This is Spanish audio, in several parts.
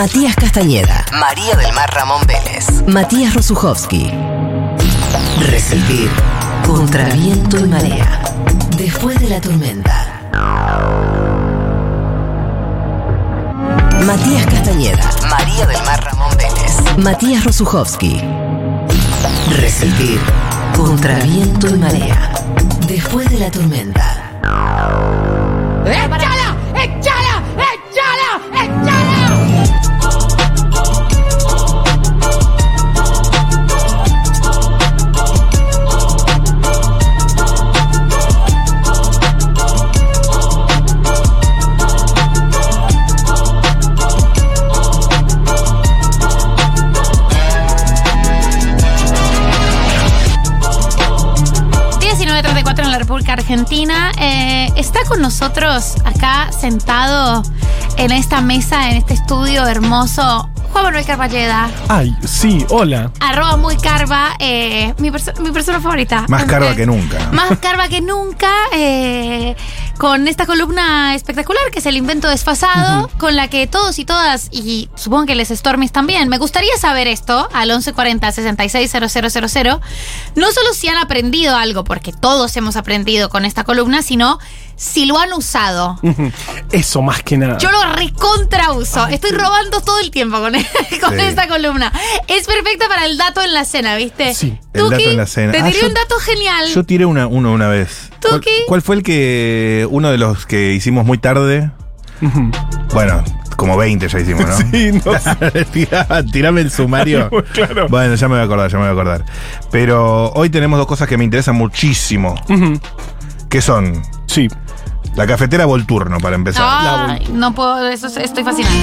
Matías Castañeda, María del Mar Ramón Vélez, Matías Rosuchowski. Resistir contra viento y marea. Después de la tormenta. Matías Castañeda, María del Mar Ramón Vélez, Matías Rosuchowski. Resistir contra viento y marea. Después de la tormenta. ¡Échala! República Argentina. Eh, está con nosotros acá sentado en esta mesa, en este estudio hermoso, Juan Manuel Carballeda. Ay, sí, hola. Arroba muy carva, eh, mi, perso- mi persona favorita. Más carva que nunca. Más carva que nunca, eh, con esta columna espectacular que es el invento desfasado, con la que todos y todas, y supongo que les Stormies también, me gustaría saber esto al 1140 660000, no solo si han aprendido algo, porque todos hemos aprendido con esta columna, sino si lo han usado. Eso más que nada. Yo lo recontrauso. Estoy robando todo el tiempo con, con Sí. esta columna. Es perfecta para el dato en la cena, ¿viste? Sí, el dato Tuki, en la cena. Te Ah, tiré yo- un dato genial. Yo tiré una, uno una vez. ¿Cuál, Tuki. cuál fue el que. Uno de los que hicimos muy tarde? Bueno, como 20 ya hicimos, ¿no? Sí, no sé. Tirame el sumario. Claro. Bueno, ya me voy a acordar, ya me voy a acordar. Pero hoy tenemos dos cosas que me interesan muchísimo. Que son Sí. la cafetera Volturno, para empezar. No puedo, eso, estoy fascinada.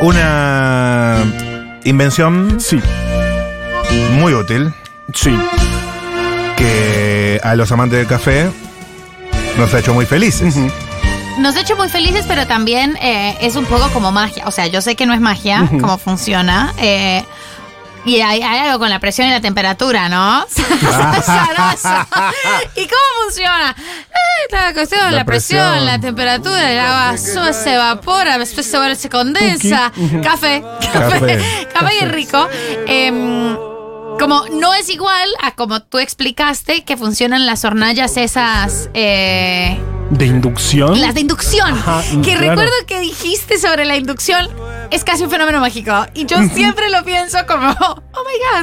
Una invención Sí. muy útil Sí. que a los amantes del café nos ha hecho muy felices. Nos ha hecho muy felices, pero también eh, es un poco como magia. O sea, yo sé que no es magia, cómo funciona. eh, y hay, hay algo con la presión y la temperatura, ¿no? ¿Y cómo funciona? Eh, la cuestión, la, La presión, presión. la temperatura, el agua sube, se evapora, después se, vuelve- se condensa. Café, café, Café. café y rico. Em, como no es igual a como tú explicaste que funcionan las hornallas esas. eh, De inducción. las de inducción. Ajá, que claro. recuerdo que dijiste sobre la inducción. Es casi un fenómeno mágico. Y yo siempre lo pienso como, oh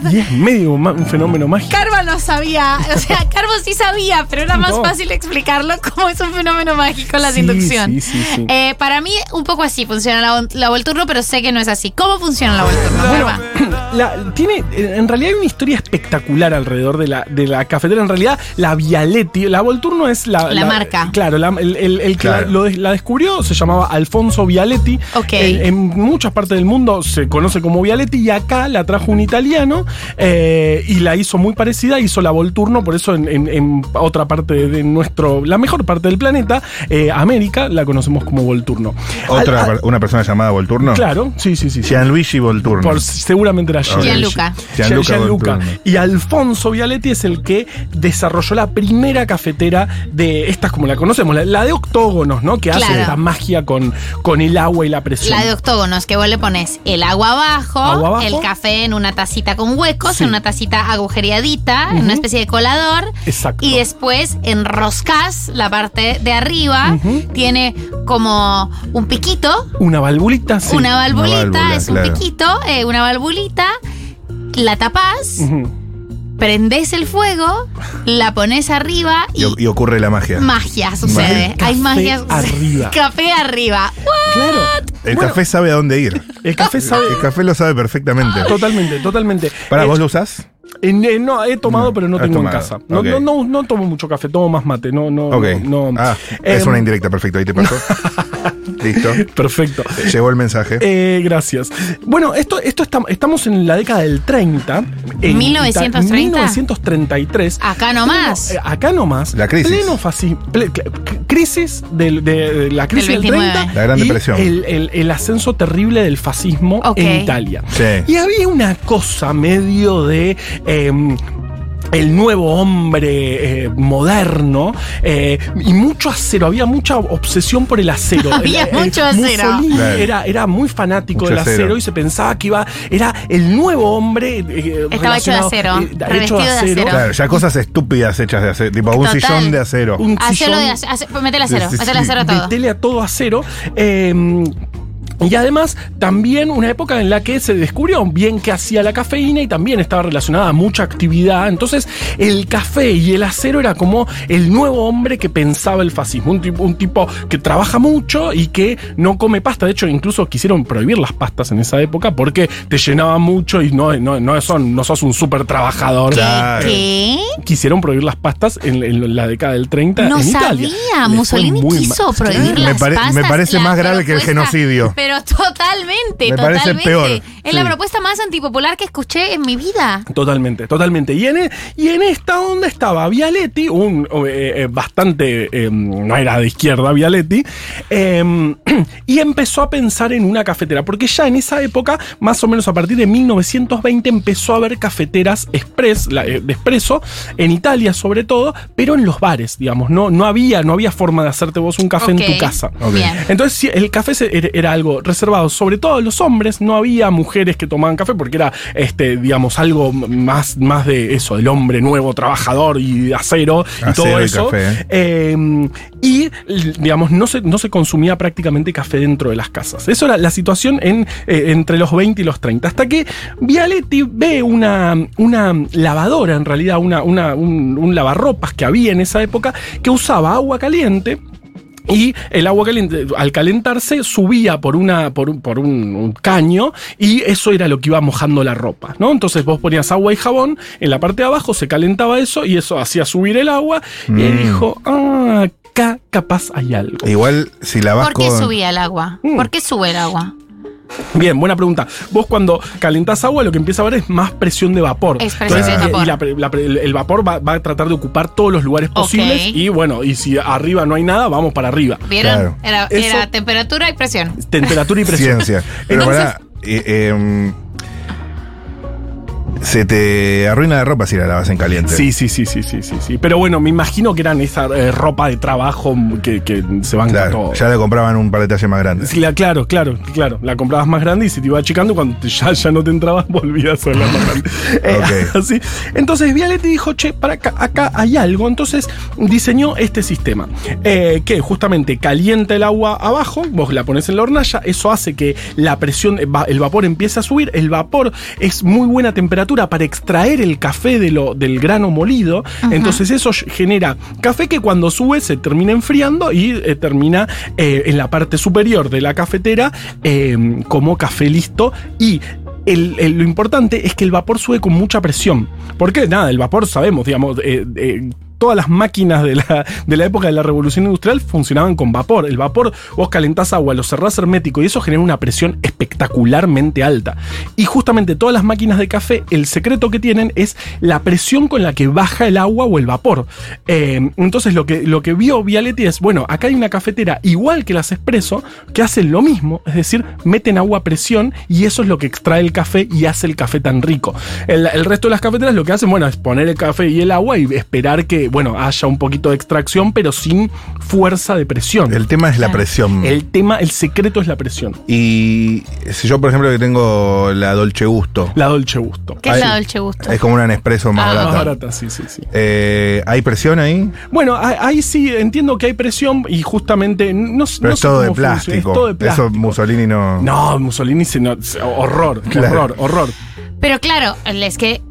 my God. Y es medio un fenómeno mágico. Carva no sabía, o sea, Carvo sí sabía, pero era más No. fácil explicarlo como es un fenómeno mágico la de Sí, inducción. sí, sí, sí. Eh, para mí, un poco así funciona la, la Volturno, pero sé que no es así. ¿Cómo funciona la Volturno? Bueno, la- tiene, en realidad hay una historia espectacular alrededor de la, de la cafetera. En realidad, la Vialetti, la Volturno es la, La marca. Claro, la- el, el- el que Claro. la, lo de- la descubrió se llamaba Alfonso Vialetti. Ok. En, en muchas partes del mundo se conoce como Vialetti y acá la trajo un italiano eh, y la hizo muy parecida. Hizo la Volturno, por eso en, en- en otra parte de nuestro, la mejor parte del planeta, eh, América, la conocemos como Volturno. Otra, Al- una persona llamada Volturno. Claro, sí, sí, sí. Gianluigi Volturno. Por- seguramente era. Gianluca. Gianluca Gianluca. Volturno. Y Alfonso Vialetti es el que desarrolló la primera cafetera de estas como la conocemos, la, la de octógonos, ¿no? Que hace esta magia con, con el agua y la presión. La de octógonos, que vos le pones el agua abajo, Agua abajo. el café en una tacita con huecos, Sí. en una tacita agujereadita, en una especie de colador. Exacto. Y después enroscas la parte de arriba, tiene como un piquito, Una valvulita, sí. una valvulita, Una válvula, es un piquito, eh, una valvulita, la tapás, Ujú. Prendes el fuego, la pones arriba y, Y, y ocurre la magia. magia sucede. Café Hay magia. arriba. Café arriba. Claro. El Bueno, café sabe a dónde ir. El café sabe. El café lo sabe perfectamente. Totalmente, totalmente. Para, Eh, ¿vos lo usás? eh, eh, no, he tomado, No, pero no tengo en casa. No, no, no, no tomo mucho café, tomo más mate. No, no, no. no. ah, es una indirecta, perfecto. Ahí te pasó. Listo. Perfecto. Llegó el mensaje. Eh, gracias. Bueno, esto, esto está- estamos en la década del 30. en 1930. Ita- 1933. Acá nomás. Pleno- eh, acá nomás. La crisis. Pleno fascismo. ple- crisis del- de, de la crisis Del del, 29. 30. La Gran y Depresión. El, el- el ascenso terrible del fascismo en Italia. Sí. Y había una cosa medio de. em, el nuevo hombre eh, moderno eh, y mucho acero, había mucha obsesión por el acero. Había El- eh, mucho acero. Claro. era, era muy fanático Mucho del acero. acero. y se pensaba que iba, era el nuevo hombre. eh, Estaba hecho de acero, eh, revestido de acero. Claro, ya cosas estúpidas hechas de acero. Tipo un sillón de acero. Un sillón de acero. Metele acero. Metele acero a todo. tele a todo acero. Y además, también una época en la que se descubrió bien que hacía la cafeína y también estaba relacionada a mucha actividad. Entonces, el café y el acero era como el nuevo hombre que pensaba el fascismo. Un tipo, un tipo que trabaja mucho y que no come pasta. De hecho, incluso quisieron prohibir las pastas en esa época porque te llenaba mucho y no, no, no, son, no sos un súper trabajador. Claro. ¿Qué? Quisieron prohibir las pastas en, en la década del 30 No en sabía. Italia. Mussolini quiso prohibir Me las pare- me pastas. parece La más grave que el genocidio. Pero totalmente, Me parece totalmente. peor. Es la propuesta más antipopular que escuché en mi vida. Totalmente, totalmente. Y en, e- y en esta onda estaba Vialetti, un eh, eh, bastante, eh, no era de izquierda Vialetti, eh, y empezó a pensar en una cafetera, porque ya en esa época, más o menos a partir de 1920, empezó a haber cafeteras express, la- eh, de expreso, en Italia sobre todo, pero en los bares, digamos, no, no, había, no había forma de hacerte vos un café en tu casa. Entonces el café era algo reservado, sobre todo a los hombres, no había mujeres que tomaban café porque era, este, digamos, algo más, más de eso, del hombre nuevo, trabajador y de acero y Acero todo y eso. café. Eh, y, digamos, no se, no se consumía prácticamente café dentro de las casas. Eso era la situación en, eh, entre los 20 y los 30. Hasta que Vialetti ve una, una lavadora, en realidad, una, una- un, un lavarropas que había en esa época, que usaba agua caliente. Y el agua caliente, al calentarse, subía por, una, por, un, por un- un caño y eso era lo que iba mojando la ropa, ¿no? Entonces vos ponías agua y jabón, en la parte de abajo se calentaba eso y eso hacía subir el agua y él Mm. dijo, ah, acá capaz hay algo. Igual si la vas ¿Por qué con. subía el agua? Mm. ¿Por qué sube el agua? Bien, buena pregunta. Vos cuando calentás agua lo que empieza a haber es más presión de vapor. Es presión de eh, vapor. Y la pre- la pre- el- vapor va, va a tratar de ocupar todos los lugares posibles y bueno, y si arriba no hay nada, vamos para arriba. ¿Vieron? Claro. Era, Eso- era temperatura y presión. Temperatura y presión. Ciencia. Pero Entonces- pará, eh, eh, se te arruina la ropa si la lavas en caliente. Sí, sí, sí, sí, sí, sí, sí. Pero bueno, me imagino que eran esa eh, ropa de trabajo que, que se van Claro, todo. ya le compraban un par de talles más grandes. Sí, la- claro, claro, claro. La comprabas más grande y se te iba achicando cuando te- ya, ya no te entrabas, volvías a la más grande. Eh, así. Entonces Vialetti dijo, che, para acá, acá hay algo. Entonces diseñó este sistema. eh, que justamente calienta el agua abajo, vos la pones en la hornalla, eso hace que la presión, el vapor empiece a subir. El vapor es muy buena temperatura para extraer el café de lo, del grano molido. Entonces eso genera café que cuando sube se termina enfriando y eh, termina eh, en la parte superior de la cafetera eh, como café listo y el- el- lo importante es que el vapor sube con mucha presión. Porque nada, el vapor sabemos, digamos, eh, eh, todas las máquinas de la, de la época de la revolución industrial funcionaban con vapor. El vapor, vos calentás agua, lo cerrás hermético y eso genera una presión espectacularmente alta. Y justamente todas las máquinas de café, el secreto que tienen es la presión con la que baja el agua o el vapor. Eh, entonces lo que, lo que vio Vialetti es, bueno, acá hay una cafetera igual que las Espresso, que hacen lo mismo, es decir, meten agua a presión y eso es lo que extrae el café y hace el café tan rico. El, el resto de las cafeteras lo que hacen, bueno, es poner el café y el agua y esperar que, bueno, haya un poquito de extracción, pero sin fuerza de presión. El tema es la presión. El tema, el secreto es la presión. Y si yo, por ejemplo, que tengo la Dolce Gusto, La Dolce Gusto. ¿Qué es la Dolce Gusto? es como una Nespresso más Ah, barata. Más barata, sí, sí, sí. Eh, ¿Hay presión ahí? Bueno, ahí sí entiendo que hay presión y justamente no, Pero no es todo de plástico. Es todo de plástico. Eso Mussolini no. No, Mussolini se no- horror, Claro. horror, horror. Pero claro, es que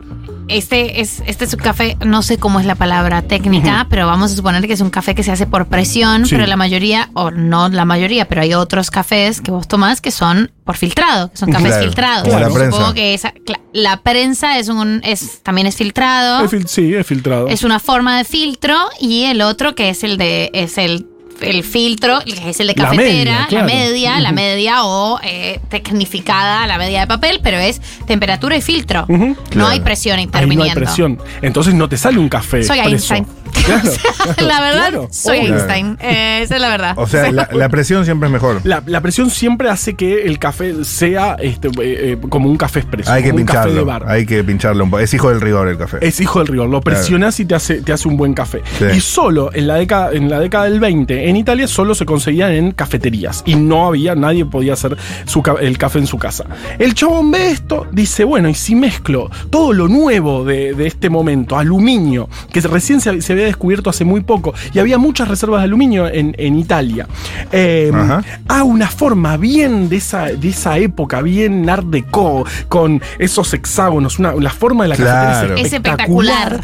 este es, este es un café, no sé cómo es la palabra técnica, pero vamos a suponer que es un café que se hace por presión, Sí. pero la mayoría, o no la mayoría, pero hay otros cafés que vos tomás que son por filtrado, que son cafés Claro, filtrados. la Supongo prensa. que esa, la prensa es un, es, también es filtrado. Es fil- sí, es filtrado. Es una forma de filtro y el otro que es el de es el el filtro, que es el de La cafetera, la media, la media o eh, tecnificada, la media de papel, pero es temperatura y filtro. No Claro. hay presión Ahí interviniendo. no hay presión. Entonces no te sale un café. Soy preso. Einstein. Claro, O sea, claro, la verdad, claro, soy obvio. Einstein. Eh, esa es la verdad. O sea, la, la presión siempre es mejor. La, la presión siempre hace que el café sea este, eh, eh, como un café expreso. Hay que como un café de pincharlo. bar. Hay que pincharlo un poco. Es hijo del rigor el café. Es hijo del rigor, lo presionas y te hace, te hace un buen café. Sí. Y solo en la, década, en la década del 20, en Italia, solo se conseguían en cafeterías. Y no había, nadie podía hacer su el café en su casa. El chabón ve esto, dice, bueno, y si mezclo todo lo nuevo de, de este momento, aluminio, que recién se, se había descubierto hace muy poco, y había muchas reservas de aluminio en, en Italia, eh, Ajá. a una forma bien de esa, de esa época, bien art deco, con esos hexágonos, una, la forma de la Claro. cafetera Es espectacular.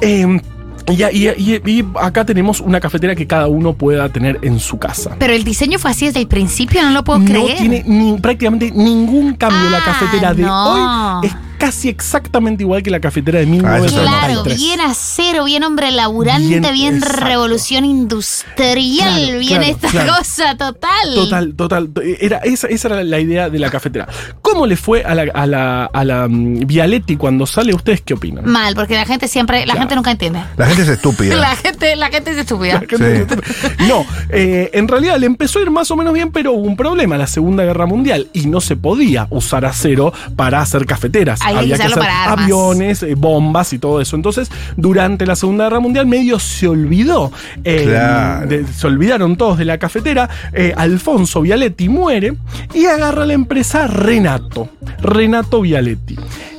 Eh, y, y- y- y acá tenemos una cafetera que cada uno pueda tener en su casa. Pero el diseño fue así desde el principio, no lo puedo No creer. tiene ni- prácticamente ningún cambio la Ah, cafetera de no. hoy. Es casi exactamente igual que la cafetera de Ah, eso está Claro, 1993. bien acero, bien hombre laburante, Bien, revolución industrial, Claro, bien claro, esta claro. cosa total. Total, total. Era, esa, esa era la idea de la cafetera. ¿Cómo le fue a la, a la, a la mm, Vialetti cuando sale? ¿Ustedes qué opinan? Mal, porque la gente siempre, la Claro. gente nunca entiende. La gente es estúpida. La gente, la gente es estúpida. No, eh, en realidad le empezó a ir más o menos bien, pero hubo un problema, la Segunda Guerra Mundial, y no se podía usar acero para hacer cafeteras. Había que Había que usarlo hacer para armas. aviones, eh, bombas y todo eso. Entonces, durante la Segunda Guerra Mundial, medio se olvidó. eh, Claro. de- se olvidaron todos de la cafetera. eh, Alfonso Vialetti muere y agarra la empresa Renato. Renato Vialetti.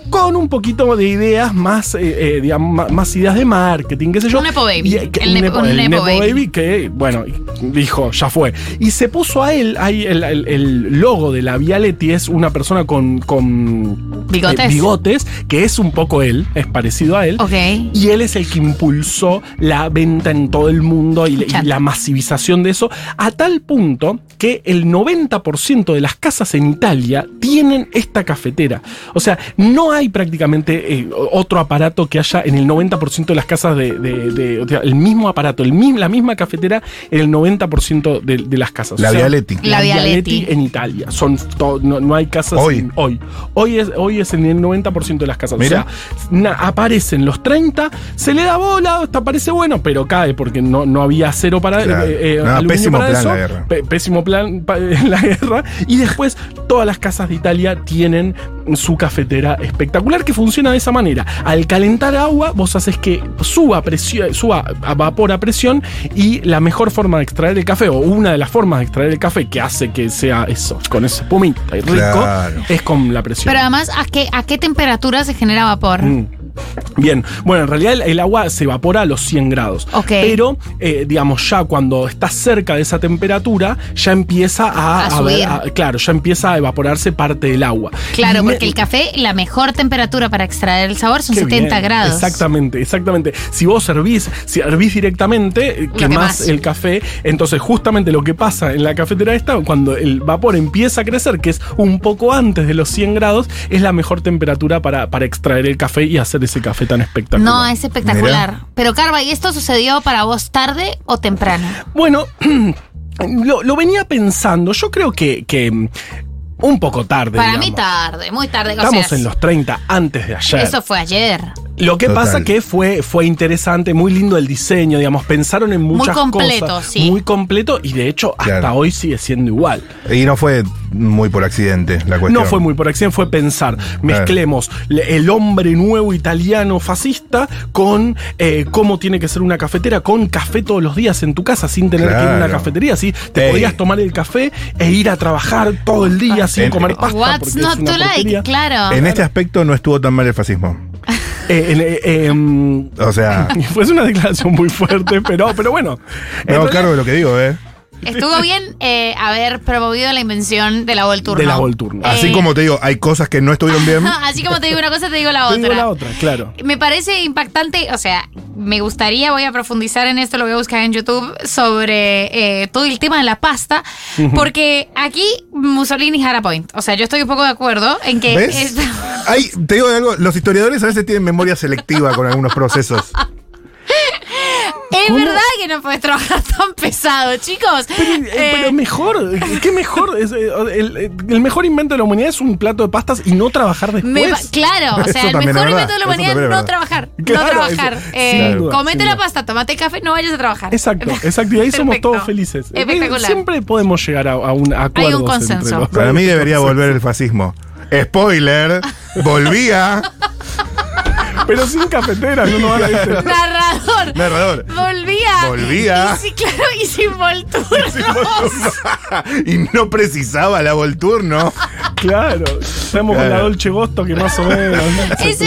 Con un poquito de ideas más, eh, eh, digamos, más ideas de marketing, qué sé yo. Un Nepo Baby. Y, eh, que- El un Nepo- el Nepo Nepo Baby. Baby que, bueno, dijo, ya fue. Y se puso a él, ahí el, el- el logo de la Vialetti es una persona con, con Bigotes. bigotes, que es un poco él, es parecido a él. Ok. Y él es el que impulsó la venta en todo el mundo y, y la masivización de eso, a tal punto que el 90% de las casas en Italia tienen esta cafetera. O sea, no hay prácticamente eh, otro aparato que haya en el 90% de las casas de, de- de- o sea, el mismo aparato, el mismo, la misma cafetera en el 90% de, de las casas. La O sea, Vialetti. La La Vialetti. Vialetti en Italia. Son to- no, no hay casas Hoy. en- hoy. Hoy es, hoy es en el 90% de las casas. Mira. O sea, na- aparecen los 30, se le da bola, hasta parece bueno, pero cae porque no, no había acero para Claro. eh, eh, No, aluminio pésimo para plan eso. la guerra. Pésimo plan pa- en la guerra. Y después todas las casas de Italia tienen su cafetera espectacular que funciona de esa manera. Al calentar agua, vos haces que suba presión, suba a vapor a presión y la mejor forma de extraer el café, o una de las formas de extraer el café que hace que sea eso, con ese espumita y rico, Claro. es con la presión. Pero además, ¿a qué, ¿a qué temperatura se genera vapor? Mm. Bien, bueno, en realidad el, el agua se evapora a los 100 grados. Ok. Pero, eh, digamos, ya cuando está cerca de esa temperatura, ya empieza a, A ver- subir. a- claro, ya empieza a evaporarse parte del agua. Claro, Y me- porque el café, la mejor temperatura para extraer el sabor son Qué 70 bien. grados. Exactamente, exactamente. Si vos servís, si hervís directamente, eh, quemás quemás. el café. Entonces, justamente lo que pasa en la cafetera esta, cuando el vapor empieza a crecer, que es un poco antes de los 100 grados, es la mejor temperatura para, para extraer el café y hacer ese café tan espectacular. No, es espectacular. Pero Carva, ¿y esto sucedió para vos tarde o temprano? Bueno, lo, lo venía pensando. Yo creo que, que, un poco tarde. Para mí tarde, muy tarde. o Estamos sea, en los 30 antes de ayer. Eso fue ayer. Lo que Total. pasa que fue, fue interesante, muy lindo el diseño, digamos, pensaron en muchas completo, cosas. sí. Muy completo y de hecho hasta Claro. hoy sigue siendo igual. Y no fue muy por accidente la cuestión. No fue muy por accidente, fue pensar. Mezclemos le- el hombre nuevo italiano fascista con eh, cómo tiene que ser una cafetera, con café todos los días en tu casa sin tener que ir a una cafetería. ¿sí? Te Ey. podías tomar el café e ir a trabajar todo el día sin En- comer pasta. What's porque not es una to like? Claro. En este aspecto no estuvo tan mal el fascismo. Eh, en- eh, em, O sea, fue una declaración muy fuerte, pero, pero bueno. me hago cargo de lo que digo, ¿eh? Estuvo bien eh, haber promovido la invención de la Volturno. De la Volturno. Así Eh, como te digo, hay cosas que no estuvieron bien. Así como te digo una cosa, te digo la Te otra. digo la otra, claro. Me parece impactante, o sea, me gustaría, voy a profundizar en esto, lo voy a buscar en YouTube, sobre eh, todo el tema de la pasta, porque aquí Mussolini had a point. O sea, yo estoy un poco de acuerdo en que... ¿Ves? esta- Hay, te digo algo, los historiadores a veces tienen memoria selectiva con algunos procesos. Es ¿Cómo? verdad que no puedes trabajar tan pesado, chicos. Pero, eh, Eh, pero mejor, ¿qué mejor? Es, eh, el, el mejor invento de la humanidad es un plato de pastas y no trabajar después. me claro, o sea, el mejor invento de la humanidad es no trabajar. Claro, no trabajar. eso, Eh, duda, comete la pasta, tomate café, no vayas a trabajar. Exacto, exacto. Y ahí somos Perfecto. todos felices. Espectacular. Siempre podemos llegar a, a un acuerdo. consenso. Para mí debería volver el fascismo. Spoiler, volvía. Pero sin cafetera, no nos van a decir. Narrador. Narrador. Volvía. Volvía. Y sí, claro, y sin volturnos. y no precisaba la Volturno. Claro, estamos con la. Dolce Gusto que más o menos. ¿no? Es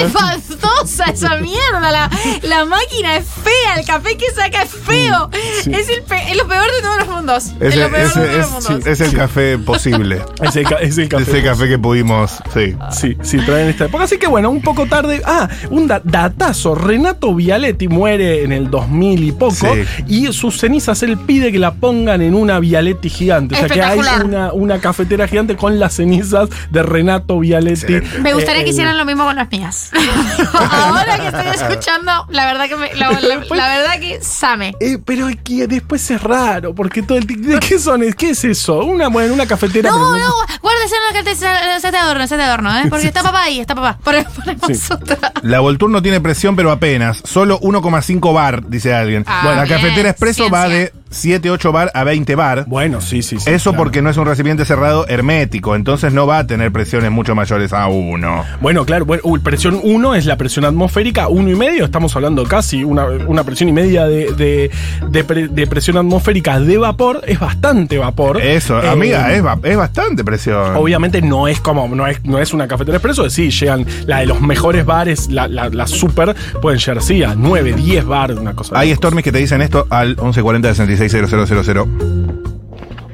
espantosa esa mierda. La, la máquina es fea. El café que saca es feo. Sí. Es, el pe- es lo peor de todos los mundos. Es, es lo el- peor es- de todos es- los mundos. es el café posible. Es el, ca- es el café. Ese café que pudimos. Sí. Sí, sí, traen esta época. Así que bueno, un poco tarde. Ah, un da- datazo. Renato Vialetti muere en el 2000 y poco. Sí. Y sus cenizas él pide que la pongan en una Vialetti gigante. O sea que hay una, una cafetera gigante con las cenizas de Renato Vialetti. Excelente. Me gustaría Eh, que hicieran lo mismo con las mías. Ahora que estoy escuchando, la verdad que me, la, la- la verdad que same. Eh, pero es que después es raro, porque todo el ¿De qué son? ¿Qué es eso? Una, bueno, una cafetera. No, pero no, guárdese en la cartera, se te adorno, se te adorno, ¿eh? Porque está papá ahí, está papá. Pone- Ponemos Sí. otra. La Volturno tiene presión, pero apenas. Solo 1,5 bar, dice alguien. Ah, Bueno, la bien, cafetera expreso va de. 7, 8 bar a 20 bar. Bueno, sí, sí, sí. Eso claro. porque no es un recipiente cerrado hermético, entonces no va a tener presiones mucho mayores a 1. Bueno, claro, bueno, uy, presión 1 es la presión atmosférica, uno y medio, estamos hablando casi una, una presión y media de, de- de pre- de presión atmosférica de vapor, es bastante vapor. Eso, Eh, amiga, es, es bastante presión. Obviamente no es como, no es, no es una cafetera expreso, sí, llegan, la de los mejores bares, la, la, la super, pueden llegar así a 9, 10 bar, una cosa. Hay Stormies que te dicen esto al 1140 660000.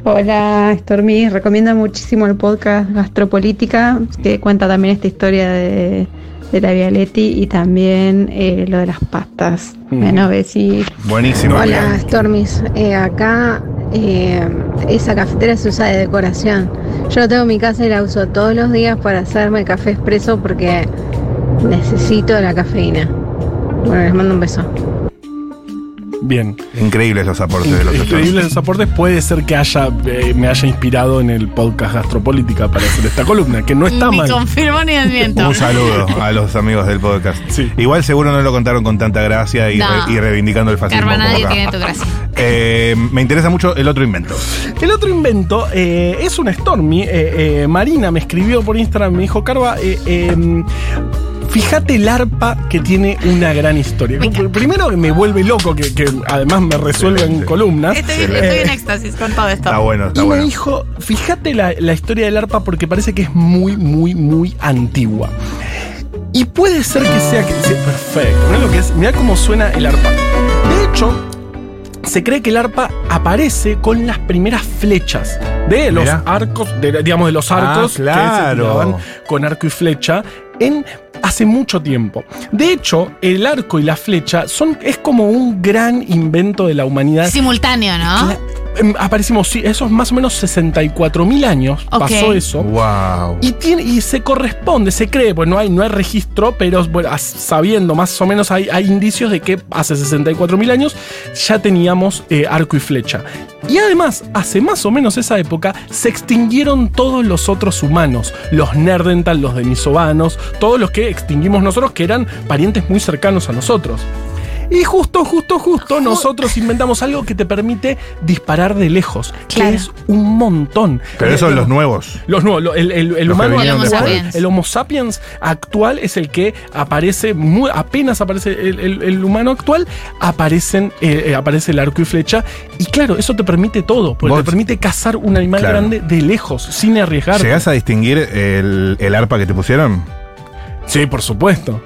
Hola, Stormy. Recomiendo muchísimo el podcast Gastropolítica, que cuenta también esta historia de, de la Vialetti y también eh, lo de las pastas. Bueno, Bessie. Buenísimo. Hola, Stormis. Eh, acá eh, esa cafetera se usa de decoración. Yo la tengo en mi casa y la uso todos los días para hacerme café expreso porque necesito la cafeína. Bueno, les mando un beso. Bien. Increíbles los aportes de los Increíbles los aportes. Puede ser que haya, eh, me haya inspirado en el podcast Gastropolítica para hacer esta columna, que no está Ni mal. confirmo ni desmiento. Un saludo a los amigos del podcast. Sí. Igual seguro no lo contaron con tanta gracia y, No. re- y reivindicando el fascismo. Carva, nadie tiene tu gracia. Eh, me interesa mucho el otro invento. El otro invento eh, es un Stormy. eh, eh, Marina me escribió por Instagram, me dijo, Carva, eh, eh, fíjate el arpa que tiene una gran historia. Primero que me vuelve loco, que, que además me resuelve en columna. Estoy, en éxtasis con todo esto. Está bueno, Y está me bueno. dijo, fíjate la, la historia del arpa porque parece que es muy, muy, muy antigua. Y puede ser que sea que sí, perfecto. Mirá lo que es, mirá cómo suena el arpa. De hecho, se cree que el arpa aparece con las primeras flechas de los Mirá. arcos, de, digamos de los Ah, arcos que se claro. tiraban con arco y flecha en hace mucho tiempo. De hecho, el arco y la flecha son es como un gran invento de la humanidad. Simultáneo, ¿no? Aparecimos, sí, esos más o menos 64 mil años Ok. pasó eso. Wow. Y, tiene, y se corresponde, se cree, pues no hay, no hay registro, pero bueno, sabiendo más o menos hay, hay indicios de que hace 64 mil años ya teníamos eh, arco y flecha. Y además, hace más o menos esa época, se extinguieron todos los otros humanos, los Nerdental, los denisovanos, todos los que extinguimos nosotros, que eran parientes muy cercanos a nosotros. Y justo, justo, justo, nosotros inventamos algo que te permite disparar de lejos, Claro. que es un montón. Pero esos son los nuevos. los nuevos, lo- el, el- el Los que humano El Homo actual, sapiens. el Homo sapiens actual es el que aparece, muy, apenas aparece el, el- el humano actual, aparecen, eh, eh, aparece el arco y flecha. Y claro, eso te permite todo, porque Vos- te permite cazar un animal Claro. grande de lejos, sin arriesgar. ¿Llegás a distinguir el, el arpa que te pusieron? Sí, por supuesto.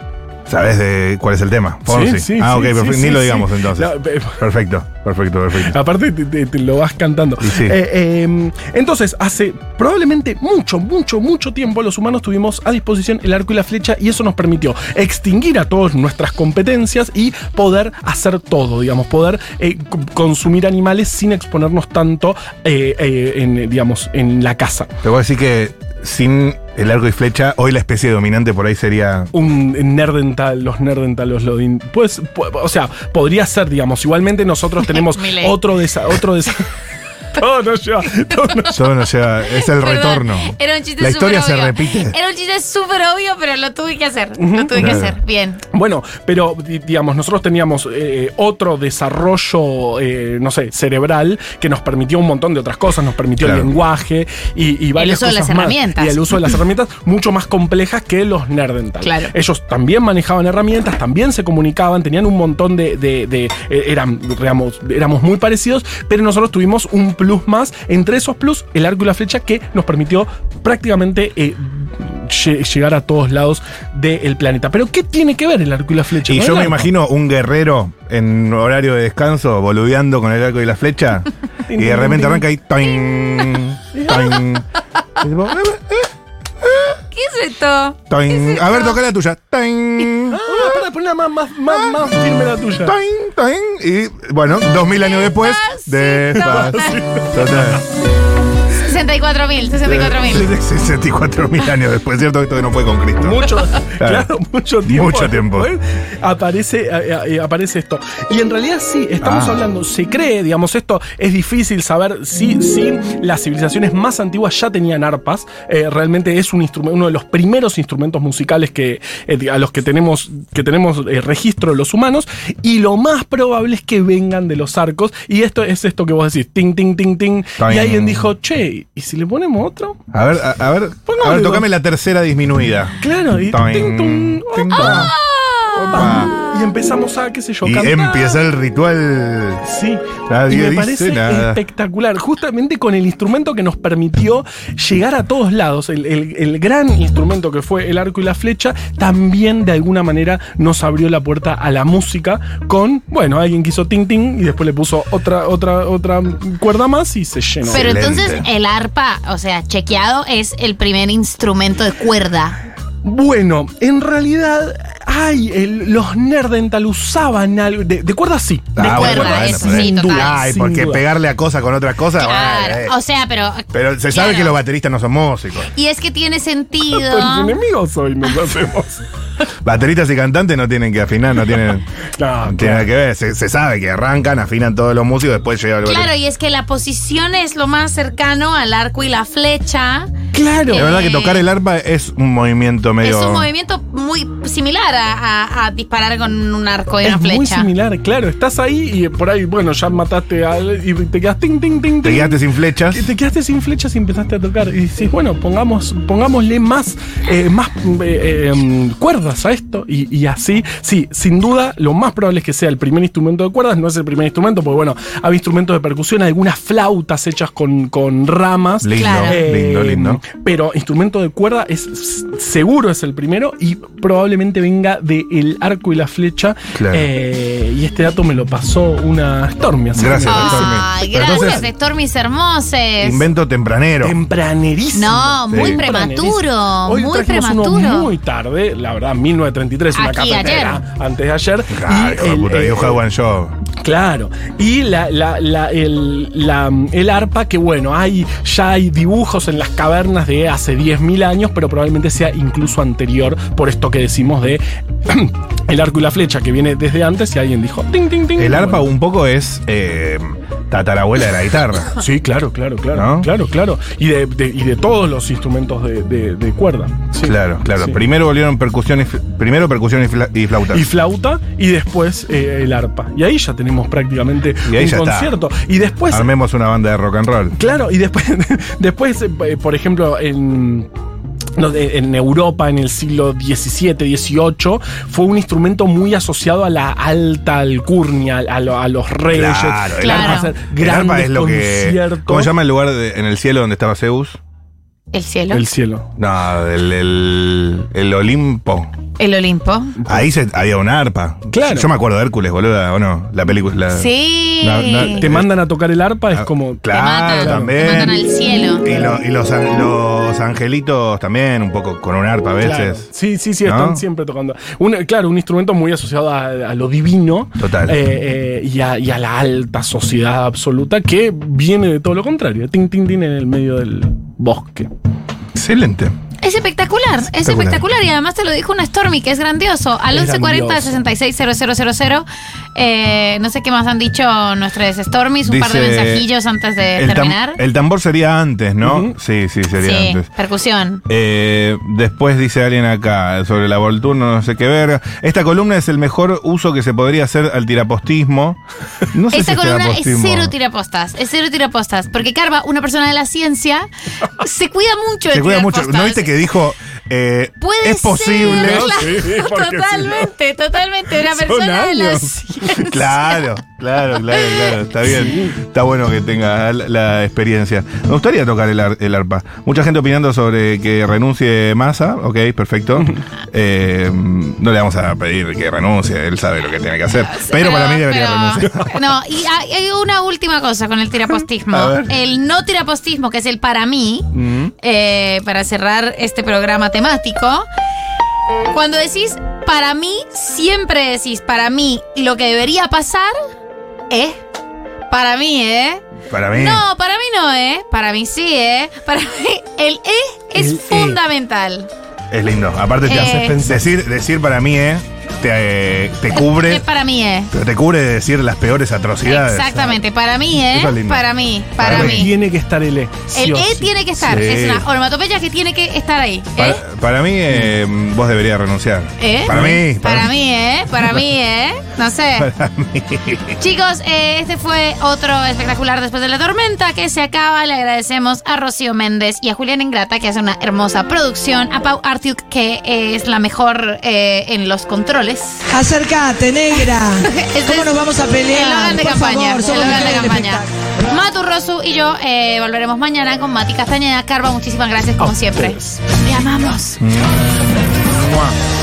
¿Sabes de cuál es el tema? Fonsi. Sí, sí, ah, ok, sí, perfecto. Ni lo digamos entonces. No, Perfecto, perfecto, perfecto. Aparte te, te- te lo vas cantando. Eh, eh, entonces, hace probablemente mucho, mucho, mucho tiempo los humanos tuvimos a disposición el arco y la flecha y eso nos permitió extinguir a todas nuestras competencias y poder hacer todo, digamos, poder eh, consumir animales sin exponernos tanto, eh, en, digamos, en la casa. Te voy a decir que sin el arco y flecha, hoy la especie dominante por ahí sería. un nerdental, los nerdental, los lodin. Pues, pu- o sea, podría ser, digamos. Igualmente nosotros tenemos otro desa, otro desa. Todo no lleva, todo no Todo no sea, es el Perdón, retorno. Era un chiste La historia se obvio. repite. Era un chiste súper obvio, pero lo tuve que hacer. Lo tuve que hacer. Bien. Bueno, pero di- digamos, nosotros teníamos eh, otro desarrollo, eh, no sé, cerebral que nos permitió un montón de otras cosas, nos permitió Claro. el lenguaje y, y varias uso de las cosas más. herramientas. Y el uso de las herramientas mucho más complejas que los nerdental. Claro. Ellos también manejaban herramientas, también se comunicaban, tenían un montón de, de- de- eh, eran, digamos, éramos muy parecidos, pero nosotros tuvimos un plus más. Entre esos plus, el arco y la flecha que nos permitió prácticamente eh, lle- llegar a todos lados del planeta. Pero ¿qué tiene que ver el arco y la flecha? Y yo me imagino un guerrero en horario de descanso, boludeando con el arco y la flecha, y de repente arranca ahí. toing, toing. Y tipo, ¿Qué es esto? toing. A ver, toca la tuya. toing, Ah, para poner más, más, más, más firme la tuya. toing, toing. Y bueno, dos mil años después, Despacito. despacito. Total. 64.000, 64.000. 64 mil años después, ¿cierto? Esto que no fue con Cristo. Mucho, claro, mucho tiempo. Mucho tiempo. Aparece, eh, eh, aparece esto. Y en realidad sí, estamos Ah. hablando, se cree, digamos, esto es difícil saber si, si las civilizaciones más antiguas ya tenían arpas. Eh, realmente es un instrumento, uno de los primeros instrumentos musicales que, eh, a los que tenemos, que tenemos eh, registro los humanos. Y lo más probable es que vengan de los arcos. Y esto es esto que vos decís, ting, ting, ting, ting. Ting. Y alguien dijo, che, ¿y si le ponemos otro? A ver, a, a ver, a ver, dos. tocame la tercera disminuida. Claro, y Toing, ting, tung, ting, opa, tung. Opa. Y empezamos a, qué sé yo, Y cantar. empieza el ritual. Sí. Nadie y me dice parece nada. espectacular. Justamente con el instrumento que nos permitió llegar a todos lados. El, el- el gran instrumento que fue el arco y la flecha, también de alguna manera nos abrió la puerta a la música con, bueno, alguien que hizo ting ting y después le puso otra, otra, otra cuerda más y se llenó. Pero Excelente. entonces el arpa, o sea, chequeado, es el primer instrumento de cuerda. Bueno, en realidad, ay, el- los Nerdental usaban algo. De, de cuerda sí. De Ah, cuerda, cuerda, eso sin sí, total. Ay, sin porque duda. pegarle a cosa con otra cosa. Claro. bueno, eh. O sea, pero. Pero se sabe claro. que los bateristas no son músicos. Y es que tiene sentido. Los enemigos hoy nos hacemos. Bateristas y cantantes no tienen que afinar, no tienen, No, no tiene nada que ver. Se, se sabe que arrancan, afinan todos los músicos, después llega el Claro, baterista. y es que la posición es lo más cercano al arco y la flecha. Claro. La verdad que tocar el arpa es un movimiento medio. Es un movimiento muy similar a, a- a disparar con un arco y una Es flecha. muy similar, claro. Estás ahí y por ahí, bueno, ya mataste al. y te quedas ting, ting, ting, Te quedaste sin flechas. Y te quedaste sin flechas y empezaste a tocar. Y dices, bueno, pongamos, pongámosle más, eh, más eh, eh, em, cuerdas a esto. Y, y así, sí, sin duda, lo más probable es que sea el primer instrumento de cuerdas. No es el primer instrumento, porque bueno, había instrumentos de percusión, algunas flautas hechas con, con ramas. Lindo, Claro. lindo, lindo. Pero instrumento de cuerda es seguro es el primero y probablemente venga de el arco y la flecha. Claro. Eh, y este dato me lo pasó una Stormy. así Gracias, me- Stormy. Ay, gracias, entonces- Stormis hermoses. Invento tempranero. Tempranerísimo. No, muy Sí. prematuro, Hoy muy uno prematuro. muy tarde, la verdad, 1933, una Aquí, cafetera antes de ayer. Claro, el, puta, eh, One Show. Claro. Y la, la- la- el, la- el arpa, que bueno, hay, ya hay dibujos en las cavernas de hace 10.000 años, pero probablemente sea incluso anterior por esto que decimos de el arco y la flecha, que viene desde antes y alguien dijo, ting, ting, ting. El arpa Bueno. un poco es eh, tatarabuela de la guitarra. Sí, claro, claro, claro, ¿No? claro, claro. Y de, de- y de todos los instrumentos de, cuerda. Sí. Claro, claro. Sí. Primero volvieron percusión y, primero percusión y, fla- y flauta. y flauta y después eh, el arpa. Y ahí ya tenemos prácticamente Y ahí un ya está. concierto. Y después, Armemos una banda de rock and roll. claro, y después, después eh, por ejemplo, en. No, de- en Europa en el siglo XVII, XVIII, fue un instrumento muy asociado a la alta alcurnia, a, lo- a los reyes. Claro, el Claro. a hacer El arpa grandes es lo que. conciertos. ¿Cómo se llama el lugar de- en el cielo donde estaba Zeus? El cielo. El El, cielo. No, el, el, el Olimpo. Olimpo. Ahí se, había una arpa. Claro. Yo me acuerdo de Hércules, boluda, ¿o no? La película. la- Sí. Te mandan a tocar el arpa, es Ah, como. Te Claro, matan, también. Te matan al cielo. Y, lo- y los, los angelitos también, un poco con un arpa a Claro. veces. Sí, sí, sí, ¿No? están siempre tocando. Un- claro, un instrumento muy asociado a, a lo divino. Total. eh, eh, y, a, y a la alta sociedad absoluta que viene de todo lo contrario. Tin, tin, tin en el medio del bosque. Excelente. Es espectacular, es Espectacular. espectacular y además te lo dijo una Stormy, que es grandioso. Al Es 1140 grandioso. 660000. Eh, no sé qué más han dicho nuestros Stormies, un par de mensajillos antes de El, tam- terminar. el tambor sería antes, ¿no? Sí, sí, sería sí, antes. percusión. Eh, después dice alguien acá sobre la Volturno, no sé qué ver. Esta columna es el mejor uso que se podría hacer al tirapostismo. No sé Esta si columna es cero tirapostas, es cero tirapostas. Porque Carva, una persona de la ciencia, se cuida mucho de Se cuida tirar mucho. ¿No viste que dijo eh, Puede es posible? ser, Sí, porque si no- totalmente, totalmente. Una Son persona de ciencia. Claro, claro, claro, claro. Está bien. Está bueno que tenga la, la experiencia. Me gustaría tocar el, ar- el arpa. Mucha gente opinando sobre que renuncie Massa. Ok, perfecto. Eh, no le vamos a pedir que renuncie. Él sabe lo que tiene que hacer. Pero, para mí debería pero- renunciar. No, y hay, una última cosa con el tirapostismo. El no tirapostismo, que es el para mí, eh, para cerrar este programa temático. Cuando decís para mí, siempre decís para mí lo que debería pasar es para mí, ¿eh? Para mí. No, para mí no, ¿eh? Para mí sí, ¿eh? Para mí el E es El E. fundamental. Es lindo. Aparte te Eh. hace. Decir, decir para mí, eh, te, eh, te cubre. Es para mí, ¿eh? Pero te cubre de decir las peores atrocidades. Exactamente, para mí, ¿eh? Eso es lindo. Para mí, para, Para mí. Tiene que estar el E. sí El o E sí. tiene que estar. Sí. Es una onomatopeya que tiene que estar ahí. Para, ¿Eh? para mí, eh, vos deberías renunciar. ¿Eh? Para mí. Para mí, ¿eh? Para mí, ¿eh? No sé. Para mí. Chicos, eh, este fue otro espectacular después de la tormenta que se acaba. Le agradecemos a Rocío Méndez y a Julián Ingrata que hace una hermosa producción. A Pau Artiuk que es la mejor eh, en los controles. Acércate, negra. ¿Cómo nos vamos a pelear? El de Por campaña. favor, el somos de del campaña. Matu Rosu y yo eh, volveremos mañana con Mati Castañeda. Carva, muchísimas gracias como A siempre. Te amamos. Mua.